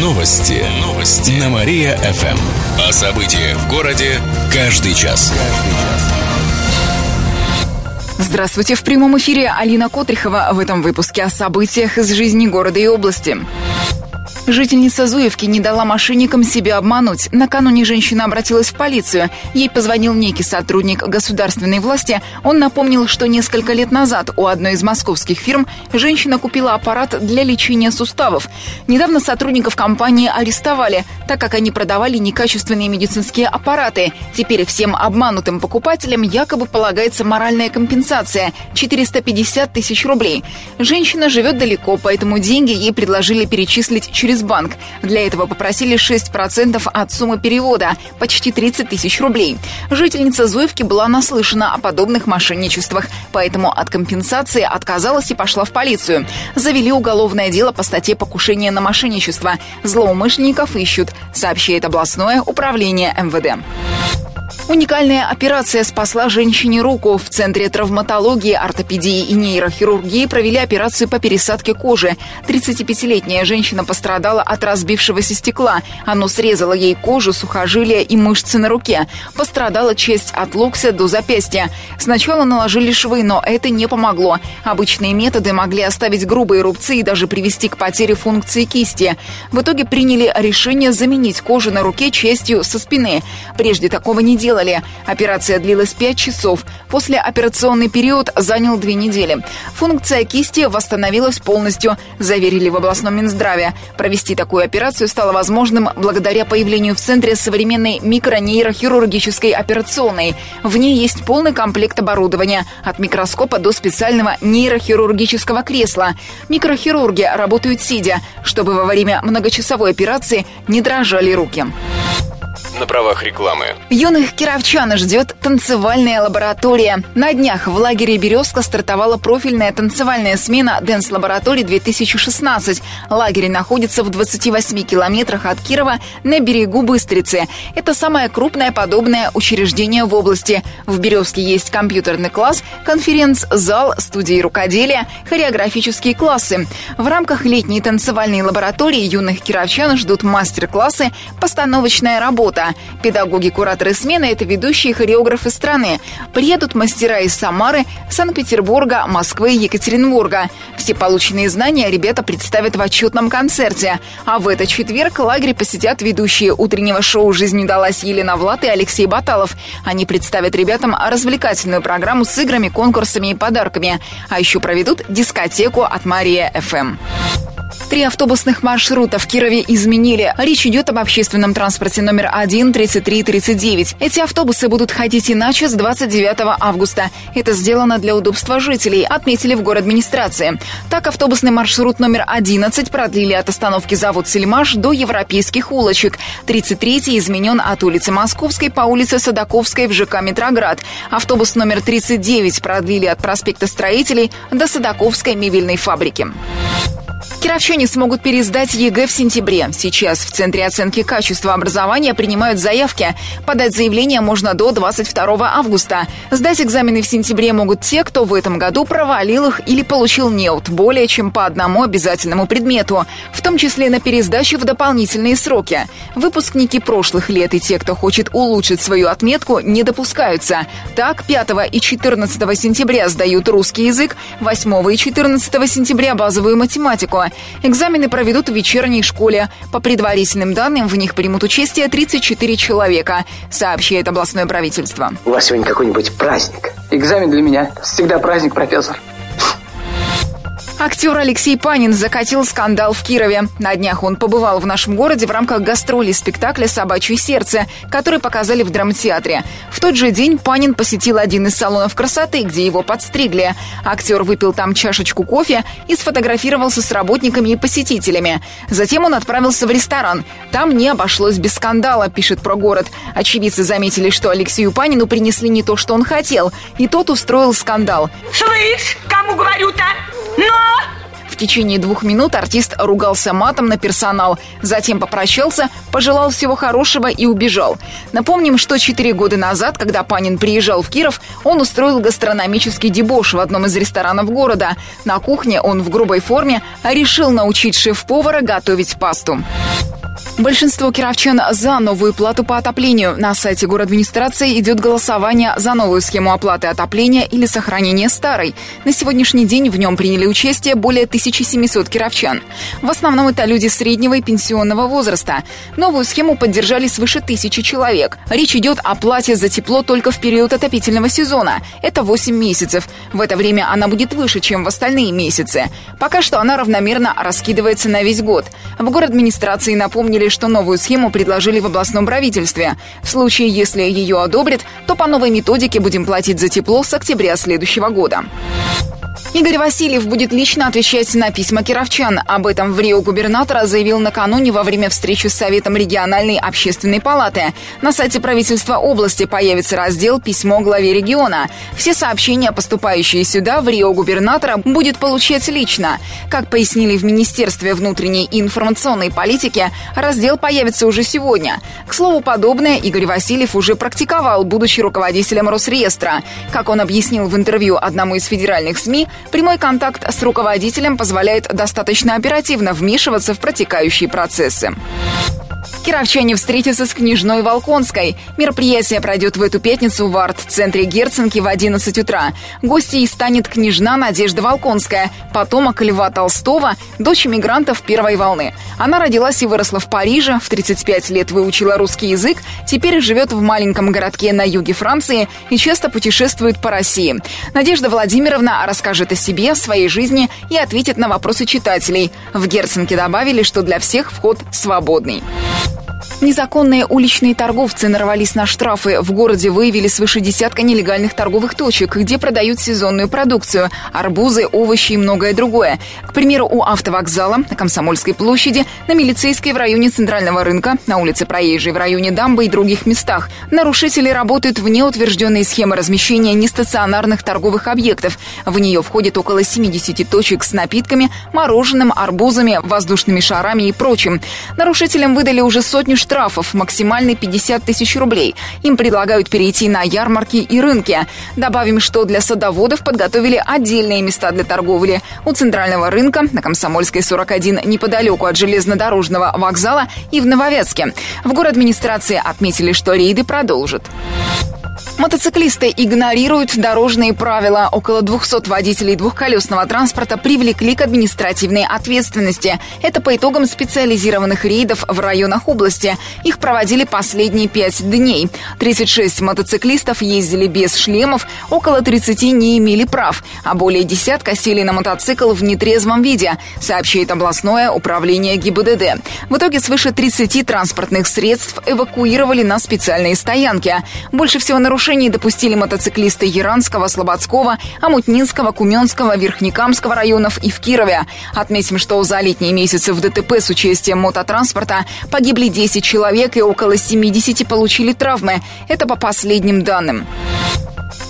Новости. Новости. На Мария-ФМ. О событиях в городе каждый час. Здравствуйте. В прямом эфире Алина Котрихова в этом выпуске о событиях из жизни города и области. Жительница Зуевки не дала мошенникам себя обмануть. Накануне женщина обратилась в полицию. Ей позвонил некий сотрудник государственной власти. Он напомнил, что несколько лет назад у одной из московских фирм женщина купила аппарат для лечения суставов. Недавно сотрудников компании арестовали, так как они продавали некачественные медицинские аппараты. Теперь всем обманутым покупателям якобы полагается моральная компенсация – 450 тысяч рублей. Женщина живет далеко, поэтому деньги ей предложили перечислить через банк. Для этого попросили 6% от суммы перевода, почти 30 тысяч рублей. Жительница Зуевки была наслышана о подобных мошенничествах, поэтому от компенсации отказалась и пошла в полицию. Завели уголовное дело по статье покушения на мошенничество. Злоумышленников ищут, сообщает областное управление МВД. Уникальная операция спасла женщине руку. В Центре травматологии, ортопедии и нейрохирургии провели операцию по пересадке кожи. 35-летняя женщина пострадала от разбившегося стекла. Оно срезало ей кожу, сухожилия и мышцы на руке. Пострадала часть от локтя до запястья. Сначала наложили швы, но это не помогло. Обычные методы могли оставить грубые рубцы и даже привести к потере функции кисти. В итоге приняли решение заменить кожу на руке частью со спины. Прежде такого не делали. Операция длилась 5 часов. После операционный период занял 2 недели. Функция кисти восстановилась полностью, заверили в областном Минздраве. Провести такую операцию стало возможным благодаря появлению в центре современной микронейрохирургической операционной. В ней есть полный комплект оборудования от микроскопа до специального нейрохирургического кресла. Микрохирурги работают сидя, чтобы во время многочасовой операции не дрожали руки на правах рекламы. Юных кировчан ждет танцевальная лаборатория. На днях в лагере «Березка» стартовала профильная танцевальная смена «Дэнс Лаборатории-2016». Лагерь находится в 28 километрах от Кирова на берегу Быстрицы. Это самое крупное подобное учреждение в области. В «Березке» есть компьютерный класс, конференц-зал, студии рукоделия, хореографические классы. В рамках летней танцевальной лаборатории юных кировчан ждут мастер-классы, постановочная работа. Педагоги-кураторы смены – это ведущие хореографы страны. Приедут мастера из Самары, Санкт-Петербурга, Москвы и Екатеринбурга. Все полученные знания ребята представят в отчетном концерте. А в этот четверг лагерь посетят ведущие утреннего шоу «Жизнь удалась» Елена Влад и Алексей Баталов. Они представят ребятам развлекательную программу с играми, конкурсами и подарками. А еще проведут дискотеку от Мария ФМ. Три автобусных маршрута в Кирове изменили. Речь идет об общественном транспорте номер 1, 33 39. Эти автобусы будут ходить иначе с 29 августа. Это сделано для удобства жителей, отметили в город администрации. Так, автобусный маршрут номер 11 продлили от остановки завод «Сельмаш» до европейских улочек. 33 изменен от улицы Московской по улице Садаковской в ЖК «Метроград». Автобус номер 39 продлили от проспекта Строителей до Садаковской мебельной фабрики. Кировчане смогут пересдать ЕГЭ в сентябре. Сейчас в Центре оценки качества образования принимают заявки. Подать заявление можно до 22 августа. Сдать экзамены в сентябре могут те, кто в этом году провалил их или получил неуд более чем по одному обязательному предмету, в том числе на пересдачу в дополнительные сроки. Выпускники прошлых лет и те, кто хочет улучшить свою отметку, не допускаются. Так, 5 и 14 сентября сдают русский язык, 8 и 14 сентября базовую математику. Экзамены проведут в вечерней школе. По предварительным данным, в них примут участие 34 человека, сообщает областное правительство. У вас сегодня какой-нибудь праздник? Экзамен для меня всегда праздник, профессор. Актер Алексей Панин закатил скандал в Кирове. На днях он побывал в нашем городе в рамках гастролей спектакля «Собачье сердце», который показали в драмтеатре. В тот же день Панин посетил один из салонов красоты, где его подстригли. Актер выпил там чашечку кофе и сфотографировался с работниками и посетителями. Затем он отправился в ресторан. Там не обошлось без скандала, пишет про город. Очевидцы заметили, что Алексею Панину принесли не то, что он хотел, и тот устроил скандал. Слышь, кому говорю-то? Течение двух минут артист ругался матом на персонал, затем попрощался, пожелал всего хорошего и убежал. Напомним, что четыре года назад, когда Панин приезжал в Киров, он устроил гастрономический дебош в одном из ресторанов города. На кухне он в грубой форме решил научить шеф-повара готовить пасту. Большинство кировчан за новую плату по отоплению. На сайте администрации идет голосование за новую схему оплаты отопления или сохранения старой. На сегодняшний день в нем приняли участие более 1700 кировчан. В основном это люди среднего и пенсионного возраста. Новую схему поддержали свыше тысячи человек. Речь идет о плате за тепло только в период отопительного сезона. Это 8 месяцев. В это время она будет выше, чем в остальные месяцы. Пока что она равномерно раскидывается на весь год. В город администрации напомнили, что новую схему предложили в областном правительстве. В случае, если ее одобрят, то по новой методике будем платить за тепло с октября следующего года. Игорь Васильев будет лично отвечать на письма кировчан. Об этом в Рио губернатора заявил накануне во время встречи с Советом региональной общественной палаты. На сайте правительства области появится раздел «Письмо главе региона». Все сообщения, поступающие сюда, в Рио губернатора будет получать лично. Как пояснили в Министерстве внутренней и информационной политики, раздел появится уже сегодня. К слову, подобное Игорь Васильев уже практиковал, будучи руководителем Росреестра. Как он объяснил в интервью одному из федеральных СМИ, Прямой контакт с руководителем позволяет достаточно оперативно вмешиваться в протекающие процессы. Кировчане встретятся с княжной Волконской. Мероприятие пройдет в эту пятницу в арт-центре Герценки в 11 утра. Гостьей станет княжна Надежда Волконская, потомок Льва Толстого, дочь мигрантов первой волны. Она родилась и выросла в Париже, в 35 лет выучила русский язык, теперь живет в маленьком городке на юге Франции и часто путешествует по России. Надежда Владимировна расскажет о себе, своей жизни и ответит на вопросы читателей. В Герценке добавили, что для всех вход свободный. Незаконные уличные торговцы нарвались на штрафы. В городе выявили свыше десятка нелегальных торговых точек, где продают сезонную продукцию – арбузы, овощи и многое другое. К примеру, у автовокзала, на Комсомольской площади, на Милицейской в районе Центрального рынка, на улице Проезжей в районе Дамбы и других местах. Нарушители работают в неутвержденные схемы размещения нестационарных торговых объектов. В нее входит около 70 точек с напитками, мороженым, арбузами, воздушными шарами и прочим. Нарушителям выдали уже сотню штрафов штрафов, максимальный 50 тысяч рублей. Им предлагают перейти на ярмарки и рынки. Добавим, что для садоводов подготовили отдельные места для торговли. У центрального рынка на Комсомольской 41 неподалеку от железнодорожного вокзала и в Нововятске. В город администрации отметили, что рейды продолжат. Мотоциклисты игнорируют дорожные правила. Около 200 водителей двухколесного транспорта привлекли к административной ответственности. Это по итогам специализированных рейдов в районах области. Их проводили последние пять дней. 36 мотоциклистов ездили без шлемов, около 30 не имели прав, а более десятка сели на мотоцикл в нетрезвом виде, сообщает областное управление ГИБДД. В итоге свыше 30 транспортных средств эвакуировали на специальные стоянки. Больше всего нарушений допустили мотоциклисты Яранского, Слободского, Амутнинского, Куменского, Верхнекамского районов и в Кирове. Отметим, что за летние месяцы в ДТП с участием мототранспорта погибли 10 человек и около 70 получили травмы. Это по последним данным.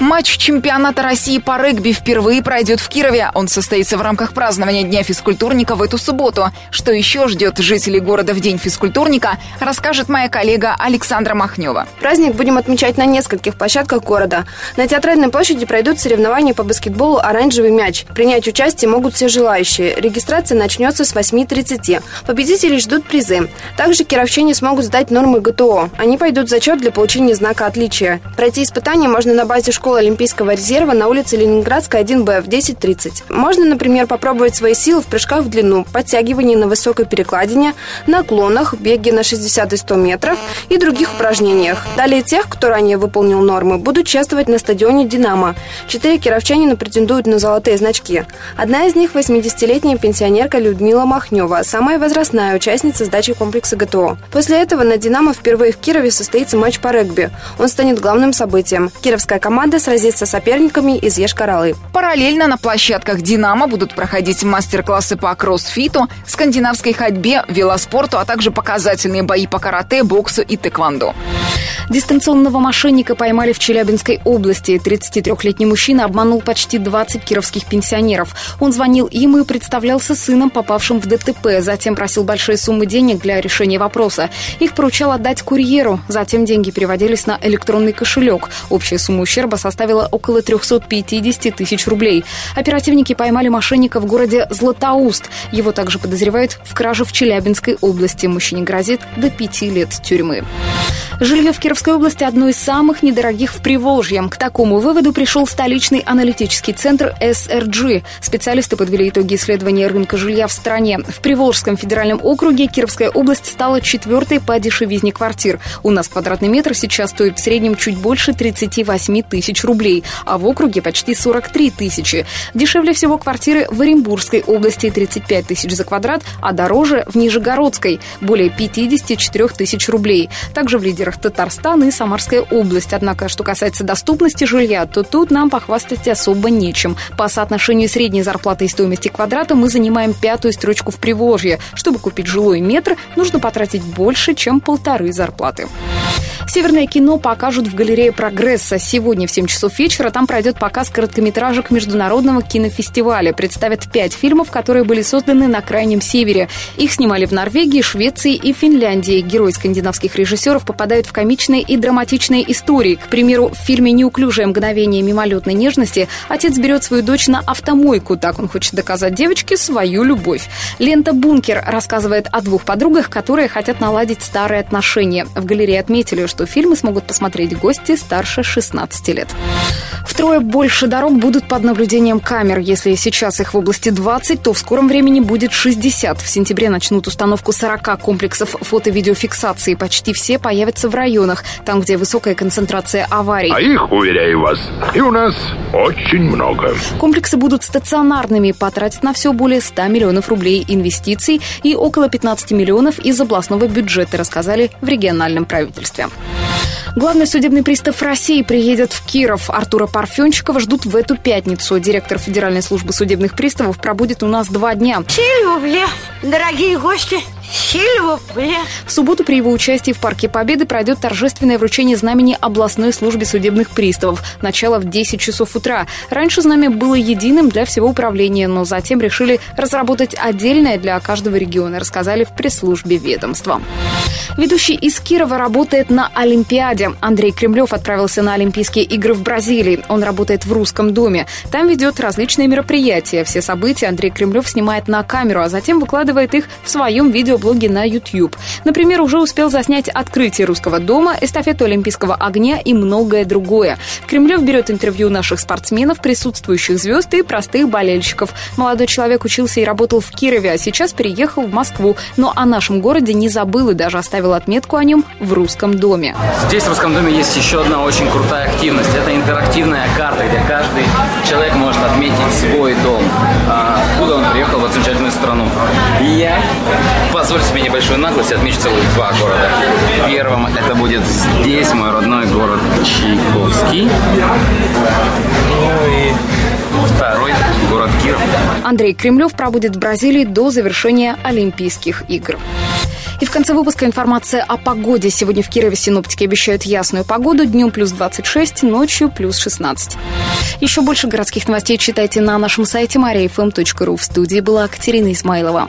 Матч чемпионата России по регби впервые пройдет в Кирове. Он состоится в рамках празднования Дня физкультурника в эту субботу. Что еще ждет жителей города в День физкультурника, расскажет моя коллега Александра Махнева. Праздник будем отмечать на нескольких площадках города. На Театральной площади пройдут соревнования по баскетболу «Оранжевый мяч». Принять участие могут все желающие. Регистрация начнется с 8.30. Победителей ждут призы. Также кировчане смогут сдать нормы ГТО. Они пойдут в зачет для получения знака отличия. Пройти испытания можно на базе школы школы Олимпийского резерва на улице Ленинградская, 1Б в 10.30. Можно, например, попробовать свои силы в прыжках в длину, подтягивании на высокой перекладине, наклонах, беге на 60 и 100 метров и других упражнениях. Далее тех, кто ранее выполнил нормы, будут чествовать на стадионе «Динамо». Четыре кировчанина претендуют на золотые значки. Одна из них – 80-летняя пенсионерка Людмила Махнева, самая возрастная участница сдачи комплекса ГТО. После этого на «Динамо» впервые в Кирове состоится матч по регби. Он станет главным событием. Кировская команда команда сразится с соперниками из Ешкаралы. Параллельно на площадках «Динамо» будут проходить мастер-классы по кроссфиту, скандинавской ходьбе, велоспорту, а также показательные бои по карате, боксу и тэквондо. Дистанционного мошенника поймали в Челябинской области. 33-летний мужчина обманул почти 20 кировских пенсионеров. Он звонил им и представлялся сыном, попавшим в ДТП. Затем просил большие суммы денег для решения вопроса. Их поручал отдать курьеру. Затем деньги переводились на электронный кошелек. Общая сумма ущерба составила около 350 тысяч рублей. Оперативники поймали мошенника в городе Златоуст. Его также подозревают в краже в Челябинской области. Мужчине грозит до пяти лет тюрьмы. Жилье в Кировской области одно из самых недорогих в Приволжье. К такому выводу пришел столичный аналитический центр SRG. Специалисты подвели итоги исследования рынка жилья в стране. В Приволжском федеральном округе Кировская область стала четвертой по дешевизне квартир. У нас квадратный метр сейчас стоит в среднем чуть больше 38 тысяч рублей, а в округе почти 43 тысячи. Дешевле всего квартиры в Оренбургской области 35 тысяч за квадрат, а дороже в Нижегородской – более 54 тысяч рублей. Также в лидерах Татарстан и Самарская область. Однако, что касается доступности жилья, то тут нам похвастать особо нечем. По соотношению средней зарплаты и стоимости квадрата мы занимаем пятую строчку в Приволжье. Чтобы купить жилой метр, нужно потратить больше, чем полторы зарплаты. Северное кино покажут в галерее «Прогресса». Сегодня в 7 часов вечера там пройдет показ короткометражек Международного кинофестиваля. Представят пять фильмов, которые были созданы на Крайнем Севере. Их снимали в Норвегии, Швеции и Финляндии. Герои скандинавских режиссеров попадают в комичные и драматичные истории. К примеру, в фильме «Неуклюжее мгновение мимолетной нежности» отец берет свою дочь на автомойку. Так он хочет доказать девочке свою любовь. Лента «Бункер» рассказывает о двух подругах, которые хотят наладить старые отношения. В галерее отметили, что что фильмы смогут посмотреть гости старше 16 лет. Втрое больше дорог будут под наблюдением камер. Если сейчас их в области 20, то в скором времени будет 60. В сентябре начнут установку 40 комплексов фото-видеофиксации. Почти все появятся в районах, там, где высокая концентрация аварий. А их, уверяю вас, и у нас очень много. Комплексы будут стационарными, потратят на все более 100 миллионов рублей инвестиций и около 15 миллионов из областного бюджета, рассказали в региональном правительстве. Главный судебный пристав России приедет в Киров. Артура Парфенчикова ждут в эту пятницу. Директор Федеральной службы судебных приставов пробудет у нас два дня. Сильвубле, дорогие гости. В субботу при его участии в Парке Победы пройдет торжественное вручение знамени областной службе судебных приставов. Начало в 10 часов утра. Раньше знамя было единым для всего управления, но затем решили разработать отдельное для каждого региона, рассказали в пресс-службе ведомства. Ведущий из Кирова работает на Олимпиаде. Андрей Кремлев отправился на Олимпийские игры в Бразилии. Он работает в русском доме. Там ведет различные мероприятия. Все события Андрей Кремлев снимает на камеру, а затем выкладывает их в своем видеоблоге на YouTube. Например, уже успел заснять открытие русского дома, эстафету Олимпийского огня и многое другое. Кремлев берет интервью наших спортсменов, присутствующих звезд и простых болельщиков. Молодой человек учился и работал в Кирове, а сейчас переехал в Москву. Но о нашем городе не забыл и даже оставил отметку о нем в русском доме. Здесь в русском доме есть еще одна очень крутая активность. Это интерактивная карта, где каждый человек может отметить свой дом, а, откуда он приехал в эту замечательную страну. Я позволю себе небольшую наглость, отмечу целых два города. Первым это будет здесь, мой родной город Чайковский. Ну и второй город Киров. Андрей Кремлев пробудет в Бразилии до завершения Олимпийских игр. И в конце выпуска информация о погоде. Сегодня в Кирове синоптики обещают ясную погоду. Днем плюс 26, ночью плюс 16. Еще больше городских новостей читайте на нашем сайте mariafm.ru. В студии была Катерина Исмайлова.